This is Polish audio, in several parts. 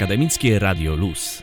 Akademickie Radio Luz.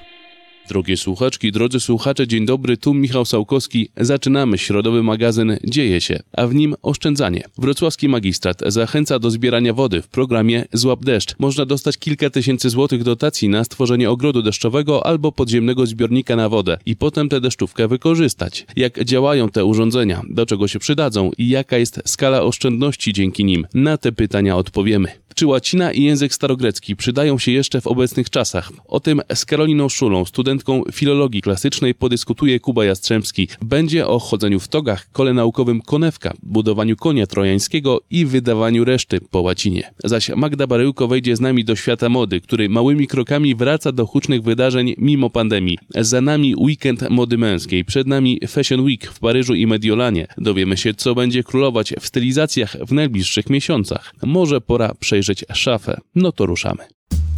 Drogie słuchaczki, drodzy słuchacze, dzień dobry, tu Michał Sałkowski. Zaczynamy środowy magazyn Dzieje się, a w nim oszczędzanie. Wrocławski magistrat zachęca do zbierania wody w programie Złap deszcz. Można dostać kilka tysięcy złotych dotacji na stworzenie ogrodu deszczowego albo podziemnego zbiornika na wodę i potem tę deszczówkę wykorzystać. Jak działają te urządzenia, do czego się przydadzą i jaka jest skala oszczędności dzięki nim? Na te pytania odpowiemy. Czy łacina i język starogrecki przydają się jeszcze w obecnych czasach? O tym z Karoliną Szulą, studentką filologii klasycznej, podyskutuje Kuba Jastrzębski. Będzie o chodzeniu w togach, kole naukowym konewka, budowaniu konia trojańskiego i wydawaniu reszty po łacinie. Zaś Magda Baryłko wejdzie z nami do świata mody, który małymi krokami wraca do hucznych wydarzeń mimo pandemii. Za nami weekend mody męskiej, przed nami Fashion Week w Paryżu i Mediolanie. Dowiemy się, co będzie królować w stylizacjach w najbliższych miesiącach. Może pora przejrzeć obejrzeć szafę. No to ruszamy.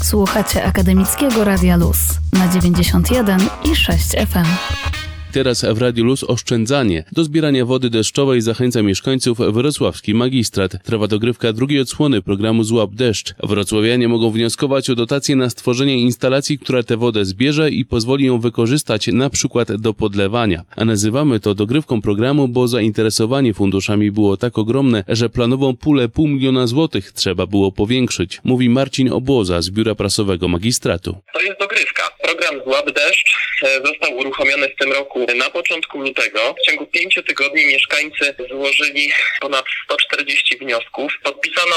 Słuchacie Akademickiego Radia Luz na 91 i 6 FM. Teraz w Radiu Luz oszczędzanie. Do zbierania wody deszczowej zachęca mieszkańców wrocławski magistrat. Trwa dogrywka drugiej odsłony programu Złap Deszcz. Wrocławianie mogą wnioskować o dotację na stworzenie instalacji, która tę wodę zbierze i pozwoli ją wykorzystać na przykład do podlewania. A nazywamy to dogrywką programu, bo zainteresowanie funduszami było tak ogromne, że planową pulę pół miliona złotych trzeba było powiększyć. Mówi Marcin Obłoza z Biura Prasowego Magistratu. To jest dogrywka. Program Złap Deszcz e, został uruchomiony w tym roku na początku lutego. W ciągu pięciu tygodni mieszkańcy złożyli ponad 140 wniosków. Podpisano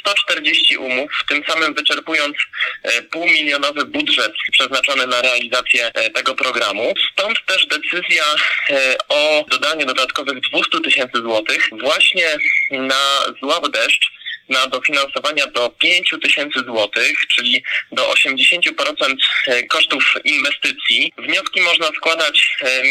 140 umów, tym samym wyczerpując e, półmilionowy budżet przeznaczony na realizację e, tego programu. Stąd też decyzja o dodaniu dodatkowych 200 tysięcy złotych właśnie na zław deszcz na dofinansowania do 5 tysięcy złotych, czyli do 80% e, kosztów inwestycji. Wnioski można składać e,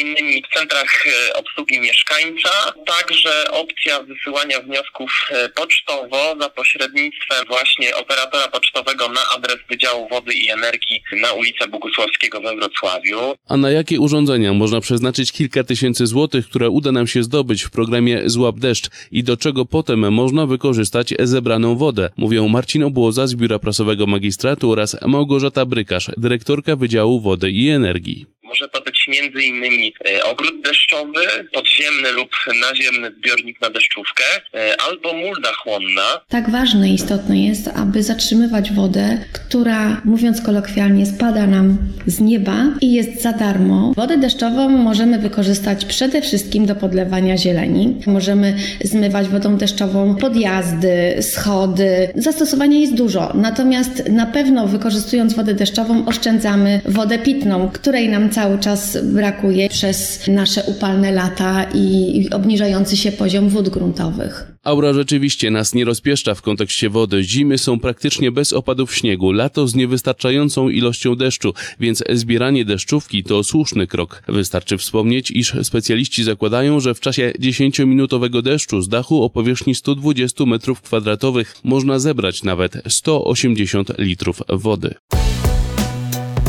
innymi w centrach e, obsługi mieszkańca, także opcja wysyłania wniosków pocztowo za pośrednictwem właśnie operatora pocztowego na adres Wydziału Wody i Energii na ulicę Bogusławskiego we Wrocławiu. A na jakie urządzenia można przeznaczyć kilka tysięcy złotych, które uda nam się zdobyć w programie Złap Deszcz i do czego potem można wykorzystać zebraną wodę, mówią Marcin Obłoza z Biura Prasowego Magistratu oraz Małgorzata Brykarz, dyrektorka Wydziału Wody i Energii. Może być między innymi e, ogród deszczowy, podziemny lub naziemny zbiornik na deszczówkę, e, albo mulda chłonna. Tak ważne i istotne jest, aby zatrzymywać wodę, która, mówiąc kolokwialnie, spada nam z nieba i jest za darmo. Wodę deszczową możemy wykorzystać przede wszystkim do podlewania zieleni. Możemy zmywać wodą deszczową podjazdy, schody. Zastosowania jest dużo, natomiast na pewno wykorzystując wodę deszczową oszczędzamy wodę pitną, której nam cały cały czas brakuje przez nasze upalne lata i obniżający się poziom wód gruntowych. Aura rzeczywiście nas nie rozpieszcza w kontekście wody. Zimy są praktycznie bez opadów śniegu, lato z niewystarczającą ilością deszczu, więc zbieranie deszczówki to słuszny krok. Wystarczy wspomnieć, iż specjaliści zakładają, że w czasie 10-minutowego deszczu z dachu o powierzchni 120 m2 można zebrać nawet 180 litrów wody.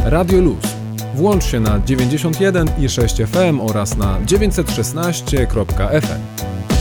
Radio Luz Włącz się na 91 i 6 FM oraz na 916.fm.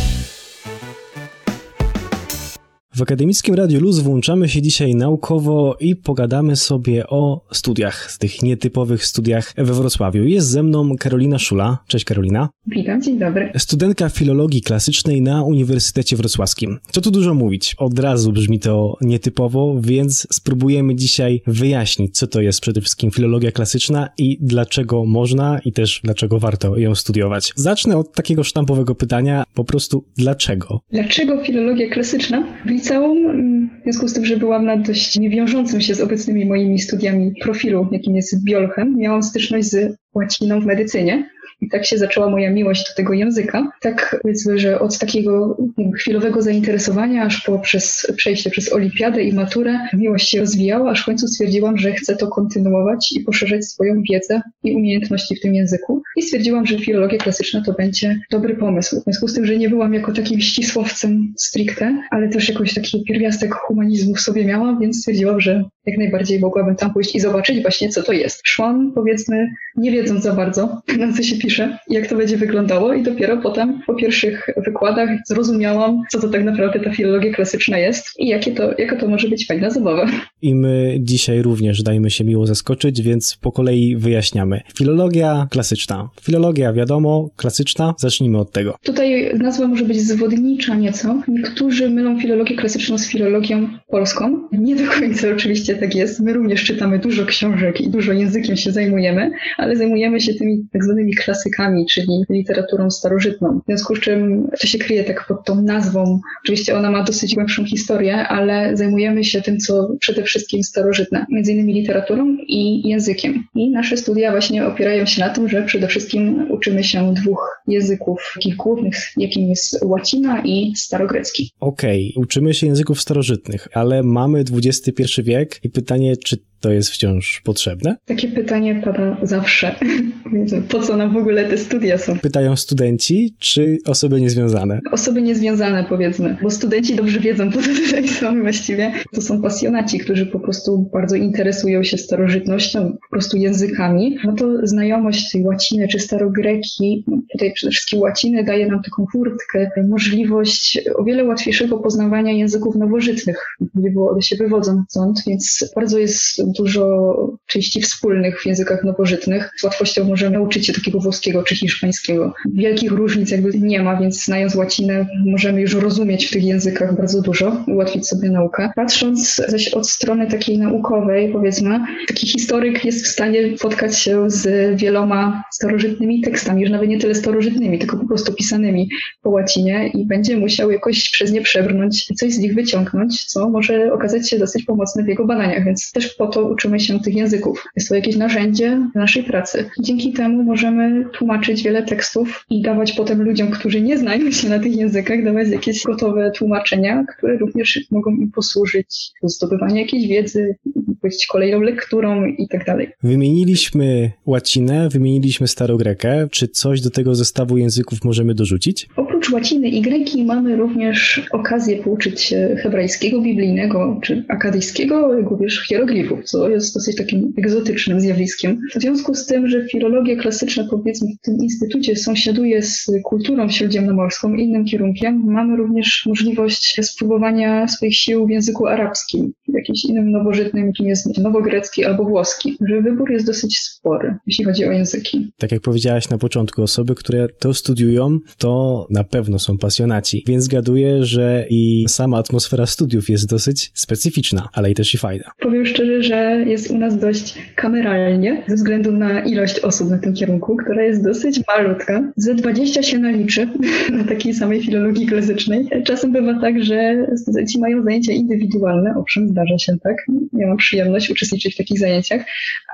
W Akademickim Radiu Luz włączamy się dzisiaj naukowo i pogadamy sobie o studiach, tych nietypowych studiach we Wrocławiu. Jest ze mną Karolina Szula. Cześć Karolina. Witam, dzień dobry. Studentka filologii klasycznej na Uniwersytecie Wrocławskim. Co tu dużo mówić? Od razu brzmi to nietypowo, więc spróbujemy dzisiaj wyjaśnić, co to jest przede wszystkim filologia klasyczna i dlaczego można i też dlaczego warto ją studiować. Zacznę od takiego sztampowego pytania, po prostu dlaczego? Dlaczego filologia klasyczna? Liceum, w związku z tym, że byłam na dość niewiążącym się z obecnymi moimi studiami profilu, jakim jest biolchem, miałam styczność z łaciną w medycynie. I tak się zaczęła moja miłość do tego języka. Tak powiedzmy, że od takiego chwilowego zainteresowania, aż po przez przejście przez olimpiadę i maturę, miłość się rozwijała, aż w końcu stwierdziłam, że chcę to kontynuować i poszerzać swoją wiedzę i umiejętności w tym języku. I stwierdziłam, że filologia klasyczna to będzie dobry pomysł. W związku z tym, że nie byłam jako takim ścisłowcem stricte, ale też jakoś taki pierwiastek humanizmu w sobie miałam, więc stwierdziłam, że jak najbardziej mogłabym tam pójść i zobaczyć właśnie, co to jest. Szłam, powiedzmy, nie wiedząc za bardzo, na co się pisze, jak to będzie wyglądało i dopiero potem po pierwszych wykładach zrozumiałam, co to tak naprawdę ta filologia klasyczna jest i jakie to, jaka to może być fajna zabawa. I my dzisiaj również dajmy się miło zaskoczyć, więc po kolei wyjaśniamy. Filologia klasyczna. Filologia, wiadomo, klasyczna. Zacznijmy od tego. Tutaj nazwa może być zwodnicza nieco. Niektórzy mylą filologię klasyczną z filologią polską. Nie do końca oczywiście tak jest. My również czytamy dużo książek i dużo językiem się zajmujemy, ale zajmujemy się tymi tak zwanymi klasykami, czyli literaturą starożytną. W związku z czym to się kryje tak pod tą nazwą. Oczywiście ona ma dosyć głębszą historię, ale zajmujemy się tym, co przede wszystkim starożytne, między innymi literaturą i językiem. I nasze studia właśnie opierają się na tym, że przede wszystkim uczymy się dwóch języków takich głównych, jakim jest łacina i starogrecki. Okej, okay. uczymy się języków starożytnych, ale mamy XXI wiek i pytanie, czy to jest wciąż potrzebne? Takie pytanie pada zawsze. po co nam w ogóle te studia są? Pytają studenci, czy osoby niezwiązane? Osoby niezwiązane, powiedzmy, bo studenci dobrze wiedzą, po co tutaj są właściwie. To są pasjonaci, którzy po prostu bardzo interesują się starożytnością, po prostu językami. No to znajomość tej łaciny czy starogreki, no tutaj przede wszystkim łaciny daje nam taką furtkę, możliwość o wiele łatwiejszego poznawania języków nowożytnych. Było, one się wywodzą stąd, więc bardzo jest dużo części wspólnych w językach nowożytnych. Z łatwością możemy nauczyć się takiego włoskiego czy hiszpańskiego. Wielkich różnic jakby nie ma, więc znając łacinę możemy już rozumieć w tych językach bardzo dużo, ułatwić sobie naukę. Patrząc zaś od strony takiej naukowej, powiedzmy, taki historyk jest w stanie spotkać się z wieloma starożytnymi tekstami, już nawet nie tyle starożytnymi, tylko po prostu pisanymi po łacinie i będzie musiał jakoś przez nie przebrnąć, coś z nich wyciągnąć, co może okazać się dosyć pomocne w jego badaniach, więc też po to uczymy się tych języków. Jest to jakieś narzędzie naszej pracy. Dzięki temu możemy tłumaczyć wiele tekstów i dawać potem ludziom, którzy nie znają się na tych językach, dawać jakieś gotowe tłumaczenia, które również mogą im posłużyć do zdobywania jakiejś wiedzy, być kolejną lekturą i tak dalej. Wymieniliśmy łacinę, wymieniliśmy starogrekę. Czy coś do tego zestawu języków możemy dorzucić? Oprócz łaciny i greki mamy również okazję pouczyć się hebrajskiego, biblijnego czy akadyjskiego, jak również hieroglifów co jest dosyć takim egzotycznym zjawiskiem. W związku z tym, że filologia klasyczna powiedzmy w tym instytucie sąsiaduje z kulturą śródziemnomorską, innym kierunkiem, mamy również możliwość spróbowania swoich sił w języku arabskim, jakimś innym nowożytnym, jakim jest nowogrecki albo włoski, że wybór jest dosyć spory, jeśli chodzi o języki. Tak jak powiedziałaś na początku, osoby, które to studiują, to na pewno są pasjonaci, więc zgaduję, że i sama atmosfera studiów jest dosyć specyficzna, ale i też i fajna. Powiem szczerze, że jest u nas dość kameralnie, ze względu na ilość osób na tym kierunku, która jest dosyć malutka. Ze 20 się naliczy na takiej samej filologii klasycznej. Czasem bywa tak, że studenci mają zajęcia indywidualne, owszem, zdarza się tak. Ja mam przyjemność uczestniczyć w takich zajęciach,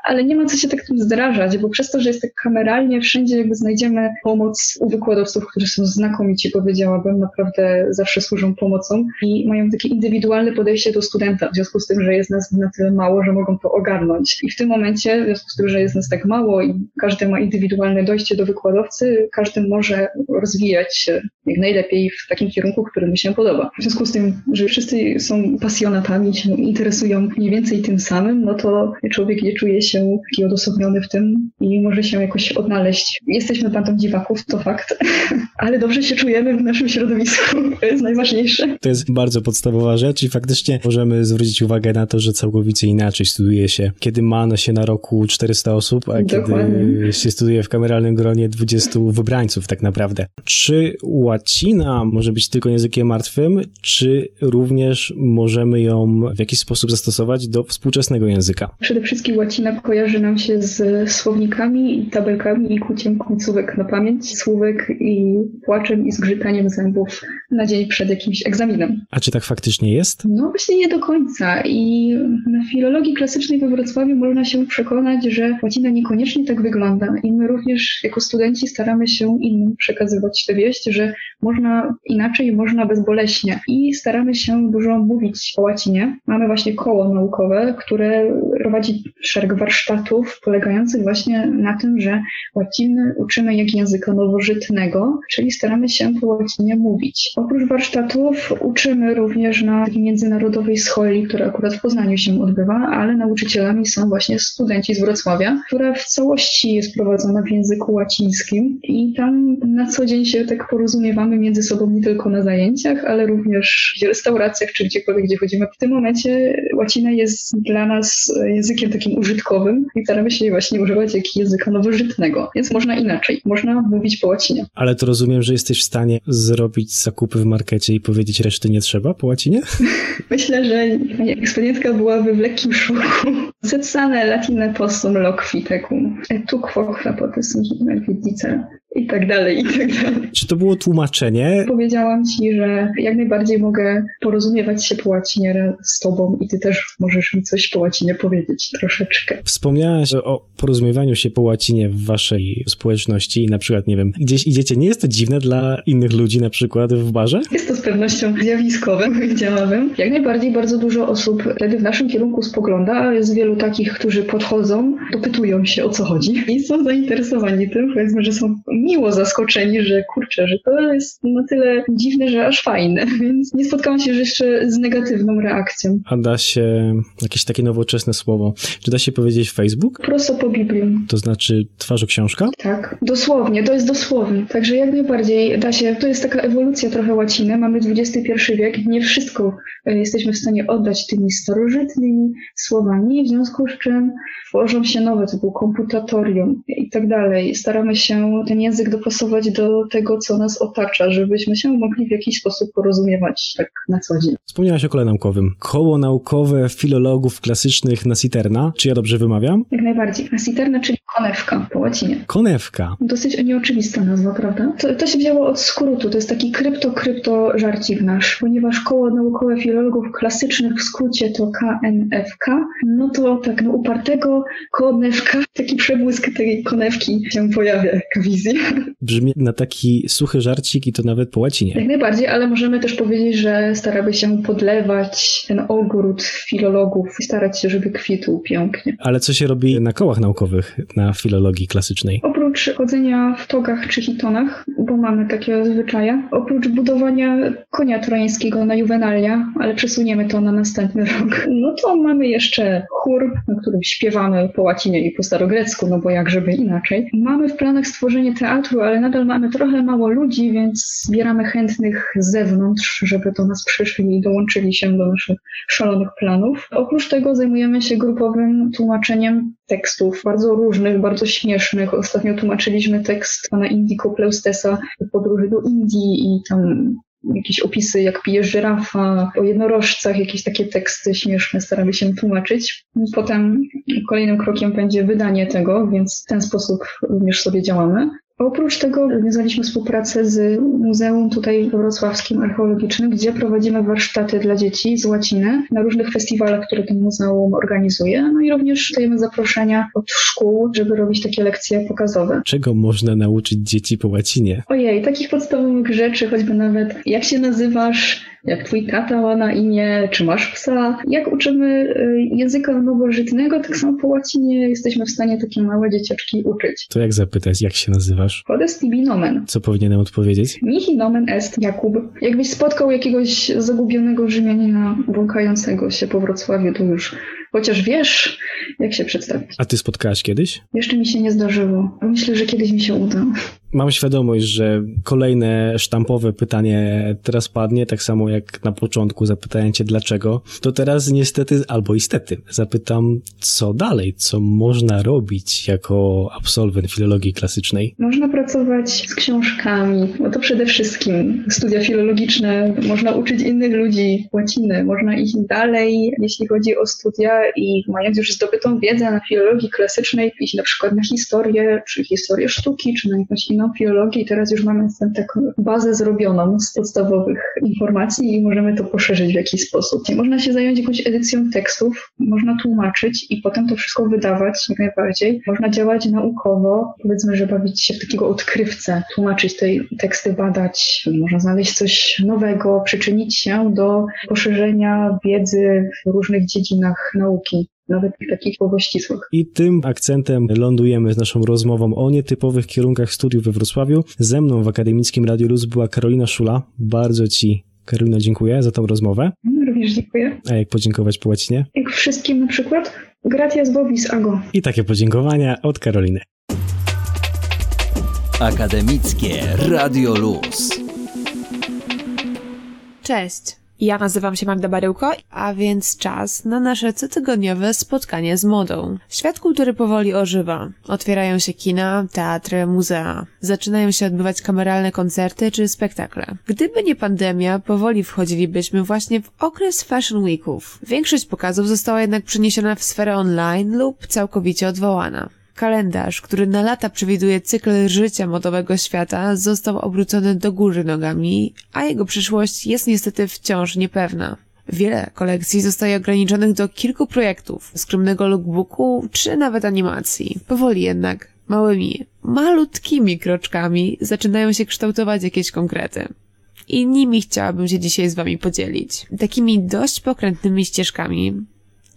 ale nie ma co się tak tym zdrażać, bo przez to, że jest tak kameralnie, wszędzie jakby znajdziemy pomoc u wykładowców, którzy są znakomici, powiedziałabym, naprawdę zawsze służą pomocą i mają takie indywidualne podejście do studenta, w związku z tym, że jest nas na tyle mało, że mogą to ogarnąć. I w tym momencie, w związku z tym, że jest nas tak mało i każdy ma indywidualne dojście do wykładowcy, każdy może rozwijać się jak najlepiej w takim kierunku, który mu się podoba. W związku z tym, że wszyscy są pasjonatami, się interesują mniej więcej tym samym, no to człowiek nie czuje się taki odosobniony w tym i może się jakoś odnaleźć. Jesteśmy bandą dziwaków, to fakt, ale dobrze się czujemy w naszym środowisku. To jest najważniejsze. To jest bardzo podstawowa rzecz i faktycznie możemy zwrócić uwagę na to, że całkowicie inaczej studiuje się, kiedy ma się na roku 400 osób, a Dokładnie. kiedy się studiuje w kameralnym gronie 20 wybrańców tak naprawdę. Czy łacina może być tylko językiem martwym, czy również możemy ją w jakiś sposób zastosować do współczesnego języka? Przede wszystkim łacina kojarzy nam się z słownikami i tabelkami i kuciem końcówek na pamięć, słówek i płaczem i zgrzytaniem zębów na dzień przed jakimś egzaminem. A czy tak faktycznie jest? No właśnie nie do końca i na filologii klasycznej we Wrocławiu można się przekonać, że łacina niekoniecznie tak wygląda i my również jako studenci staramy się innym przekazywać tę wieść, że można inaczej, można bezboleśnie i staramy się dużo mówić o łacinie. Mamy właśnie koło naukowe, które prowadzi szereg warsztatów polegających właśnie na tym, że łaciny uczymy jak języka nowożytnego, czyli staramy się po łacinie mówić. Oprócz warsztatów uczymy również na międzynarodowej scholi, która akurat w Poznaniu się odbywa, ale nauczycielami są właśnie studenci z Wrocławia, która w całości jest prowadzona w języku łacińskim i tam na co dzień się tak porozumiewamy między sobą nie tylko na zajęciach, ale również w restauracjach czy gdziekolwiek, gdzie chodzimy. W tym momencie łacina jest dla nas językiem takim użytkowym i staramy się jej właśnie używać jak języka nowożytnego, więc można inaczej. Można mówić po łacinie. Ale to rozumiem, że jesteś w stanie zrobić zakupy w markecie i powiedzieć reszty nie trzeba po łacinie? Myślę, że pani ekspedientka byłaby w lekkim szoku. Zecane latine possum loqui tecum, et tu quoque potesum wiedicere i tak dalej, i tak dalej. Czy to było tłumaczenie? Powiedziałam ci, że jak najbardziej mogę porozumiewać się po łacinie z tobą i ty też możesz mi coś po łacinie powiedzieć troszeczkę. Wspomniałaś o porozumiewaniu się po łacinie w waszej społeczności i na przykład, nie wiem, gdzieś idziecie, nie jest to dziwne dla innych ludzi na przykład w barze? Jest to z pewnością zjawiskowe, powiedziałabym. Jak najbardziej bardzo dużo osób wtedy w naszym kierunku spogląda, a jest wielu takich, którzy podchodzą, dopytują się o co chodzi i są zainteresowani tym, powiedzmy, że są miło zaskoczeni, że kurczę, że to jest na tyle dziwne, że aż fajne, więc nie spotkałam się jeszcze z negatywną reakcją. A da się jakieś takie nowoczesne słowo, czy da się powiedzieć Facebook? Prosto po Biblium. To znaczy twarzoksiążka? Tak, dosłownie, to jest dosłownie. Także jak najbardziej da się, to jest taka ewolucja trochę łaciny, mamy XXI wiek, nie wszystko e, jesteśmy w stanie oddać tymi starożytnymi słowami, w związku z czym tworzą się nowe, typu komputatorium i tak dalej. Staramy się ten język dopasować do tego, co nas otacza, żebyśmy się mogli w jakiś sposób porozumiewać tak na co dzień. Wspomniałaś o kole naukowym. Koło naukowe filologów klasycznych Nasiterna. Czy ja dobrze wymawiam? Jak najbardziej. Nasiterna, czyli konewka po łacinie. Konewka. Dosyć nieoczywista nazwa, prawda? To, to się wzięło od skrótu. To jest taki krypto-krypto żarcik nasz. Ponieważ koło naukowe filologów klasycznych w skrócie to KNFK, no to tak, no upartego konewka, taki przebłysk tej konewki się pojawia jaka wizja. Brzmi na taki suchy żarcik i to nawet po łacinie. Jak najbardziej, ale możemy też powiedzieć, że staramy się podlewać ten ogród filologów i starać się, żeby kwitł pięknie. Ale co się robi na kołach naukowych na filologii klasycznej? Oprócz chodzenia w togach czy hitonach, bo mamy takie zwyczaje, oprócz budowania konia trojańskiego na juwenalia, ale przesuniemy to na następny rok, no to mamy jeszcze chór, na którym śpiewamy po łacinie i po starogrecku, no bo jak żeby inaczej. Mamy w planach stworzenie teatru, ale nadal mamy trochę mało ludzi, więc zbieramy chętnych z zewnątrz, żeby do nas przyszli i dołączyli się do naszych szalonych planów. Oprócz tego zajmujemy się grupowym tłumaczeniem tekstów, bardzo różnych, bardzo śmiesznych. Ostatnio tłumaczyliśmy tekst pana Indiko Pleustesa podróży do Indii i tam jakieś opisy, jak pije żyrafa, o jednorożcach, jakieś takie teksty śmieszne staramy się tłumaczyć. Potem kolejnym krokiem będzie wydanie tego, więc w ten sposób również sobie działamy. Oprócz tego nawiązaliśmy współpracę z Muzeum tutaj Wrocławskim Archeologicznym, gdzie prowadzimy warsztaty dla dzieci z łaciny na różnych festiwalach, które to muzeum organizuje. No i również dajemy zaproszenia od szkół, żeby robić takie lekcje pokazowe. Czego można nauczyć dzieci po łacinie? Ojej, takich podstawowych rzeczy, choćby nawet jak się nazywasz, jak twój tata ma na imię, czy masz psa. Jak uczymy y, języka nowożytnego, tak samo po łacinie jesteśmy w stanie takie małe dzieciaczki uczyć. To jak zapytać, jak się nazywasz? Codes tibi nomen. Co powinienem odpowiedzieć? Mihi nomen est Jakub. Jakbyś spotkał jakiegoś zagubionego Rzymianina błąkającego się po Wrocławiu, to już chociaż wiesz, jak się przedstawić. A ty spotkałaś kiedyś? Jeszcze mi się nie zdarzyło. Myślę, że kiedyś mi się uda. Mam świadomość, że kolejne sztampowe pytanie teraz padnie, tak samo jak na początku zapytałem cię dlaczego, to teraz niestety, albo istety, zapytam co dalej, co można robić jako absolwent filologii klasycznej. Można pracować z książkami, bo to przede wszystkim studia filologiczne, można uczyć innych ludzi łaciny, można iść dalej, jeśli chodzi o studia i mając już zdobytą wiedzę na filologii klasycznej, iść na przykład na historię, czy historię sztuki, czy na jakąś inną filologię i teraz już mamy taką bazę zrobioną z podstawowych informacji i możemy to poszerzyć w jakiś sposób. Można się zająć jakąś edycją tekstów, można tłumaczyć i potem to wszystko wydawać jak najbardziej. Można działać naukowo, powiedzmy, że bawić się w takiego odkrywcę, tłumaczyć te teksty, badać, można znaleźć coś nowego, przyczynić się do poszerzenia wiedzy w różnych dziedzinach nauki. Nawet tych takich słowo ścisłych. I tym akcentem lądujemy z naszą rozmową o nietypowych kierunkach studiów we Wrocławiu. Ze mną w Akademickim Radiu Luz była Karolina Szula. Bardzo Ci, Karolina, dziękuję za tą rozmowę. Również dziękuję. A jak podziękować po łacinie? Jak wszystkim na przykład gratias vobis ago. I takie podziękowania od Karoliny. Akademickie Radio Luz. Cześć. Ja nazywam się Magda Baryłko, a więc czas na nasze cotygodniowe spotkanie z modą. Świat kultury powoli ożywa. Otwierają się kina, teatry, muzea. Zaczynają się odbywać kameralne koncerty czy spektakle. Gdyby nie pandemia, powoli wchodzilibyśmy właśnie w okres Fashion Weeków. Większość pokazów została jednak przeniesiona w sferę online lub całkowicie odwołana. Kalendarz, który na lata przewiduje cykl życia modowego świata, został obrócony do góry nogami, a jego przyszłość jest niestety wciąż niepewna. Wiele kolekcji zostaje ograniczonych do kilku projektów, skromnego lookbooku czy nawet animacji. Powoli jednak, małymi, malutkimi kroczkami zaczynają się kształtować jakieś konkrety. I nimi chciałabym się dzisiaj z wami podzielić. Takimi dość pokrętnymi ścieżkami,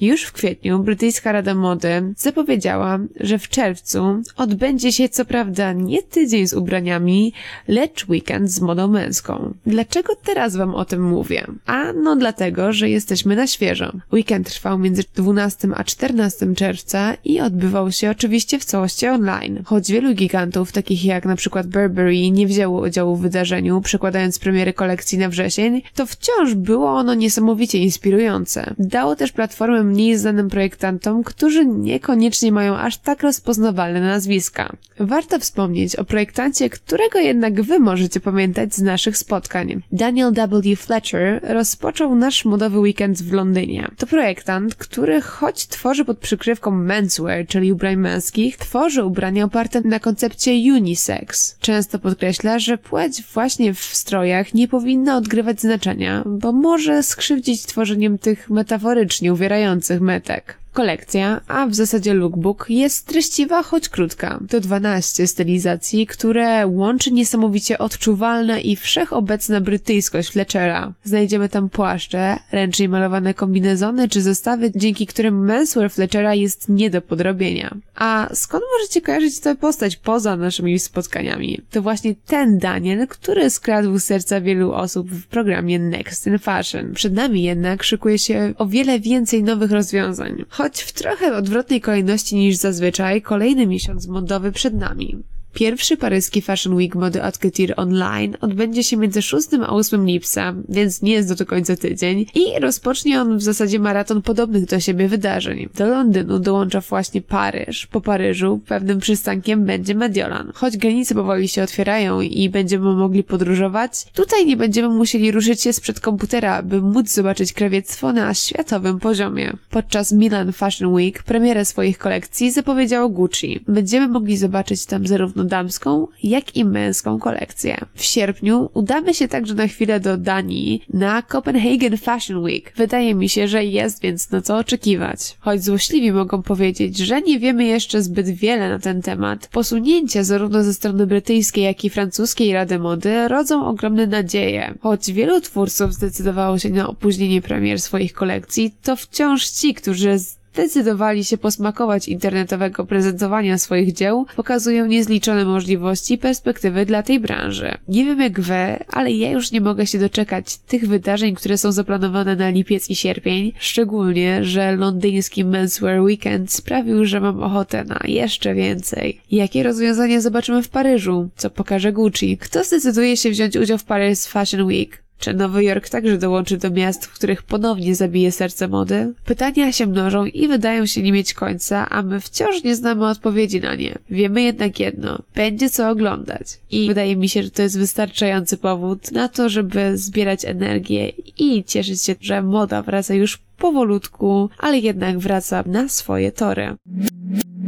już w kwietniu brytyjska Rada Mody zapowiedziała, że w czerwcu odbędzie się co prawda nie tydzień z ubraniami, lecz weekend z modą męską. Dlaczego teraz wam o tym mówię? A no dlatego, że jesteśmy na świeżo. Weekend trwał między 12 a 14 czerwca i odbywał się oczywiście w całości online. Choć wielu gigantów, takich jak na przykład Burberry, nie wzięło udziału w wydarzeniu, przekładając premiery kolekcji na wrzesień, to wciąż było ono niesamowicie inspirujące. Dało też platformę mniej znanym projektantom, którzy niekoniecznie mają aż tak rozpoznawalne nazwiska. Warto wspomnieć o projektancie, którego jednak wy możecie pamiętać z naszych spotkań. Daniel W. Fletcher rozpoczął nasz modowy weekend w Londynie. To projektant, który choć tworzy pod przykrywką menswear, czyli ubrań męskich, tworzy ubrania oparte na koncepcie unisex. Często podkreśla, że płeć właśnie w strojach nie powinna odgrywać znaczenia, bo może skrzywdzić tworzeniem tych metaforycznie uwierających metek. Kolekcja, a w zasadzie lookbook, jest treściwa, choć krótka. To 12 stylizacji, które łączy niesamowicie odczuwalna i wszechobecna brytyjskość Fletchera. Znajdziemy tam płaszcze, ręcznie malowane kombinezony czy zestawy, dzięki którym menswear Fletchera jest nie do podrobienia. A skąd możecie kojarzyć tę postać poza naszymi spotkaniami? To właśnie ten Daniel, który skradł serca wielu osób w programie Next in Fashion. Przed nami jednak szykuje się o wiele więcej nowych rozwiązań choć w trochę odwrotnej kolejności niż zazwyczaj, kolejny miesiąc modowy przed nami. Pierwszy paryski Fashion Week mody Haute Couture online odbędzie się między 6 a 8 lipca, więc nie jest to do końca tydzień i rozpocznie on w zasadzie maraton podobnych do siebie wydarzeń. Do Londynu dołącza właśnie Paryż. Po Paryżu pewnym przystankiem będzie Mediolan. Choć granice powoli się otwierają i będziemy mogli podróżować, tutaj nie będziemy musieli ruszyć się sprzed komputera, by móc zobaczyć krawiectwo na światowym poziomie. Podczas Milan Fashion Week premierę swoich kolekcji zapowiedziało Gucci. Będziemy mogli zobaczyć tam zarówno damską, jak i męską kolekcję. W sierpniu udamy się także na chwilę do Danii na Copenhagen Fashion Week. Wydaje mi się, że jest więc na co oczekiwać. Choć złośliwi mogą powiedzieć, że nie wiemy jeszcze zbyt wiele na ten temat, posunięcia zarówno ze strony brytyjskiej, jak i francuskiej Rady Mody rodzą ogromne nadzieje. Choć wielu twórców zdecydowało się na opóźnienie premier swoich kolekcji, to wciąż ci, którzy zdecydowali się posmakować internetowego prezentowania swoich dzieł, pokazują niezliczone możliwości i perspektywy dla tej branży. Nie wiem jak wy, ale ja już nie mogę się doczekać tych wydarzeń, które są zaplanowane na lipiec i sierpień, szczególnie, że londyński Menswear Weekend sprawił, że mam ochotę na jeszcze więcej. Jakie rozwiązania zobaczymy w Paryżu? Co pokaże Gucci? Kto zdecyduje się wziąć udział w Paris Fashion Week? Czy Nowy Jork także dołączy do miast, w których ponownie zabije serce mody? Pytania się mnożą i wydają się nie mieć końca, a my wciąż nie znamy odpowiedzi na nie. Wiemy jednak jedno. Będzie co oglądać. I wydaje mi się, że to jest wystarczający powód na to, żeby zbierać energię i cieszyć się, że moda wraca już powolutku, ale jednak wraca na swoje tory.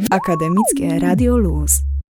Akademickie Radio Luz.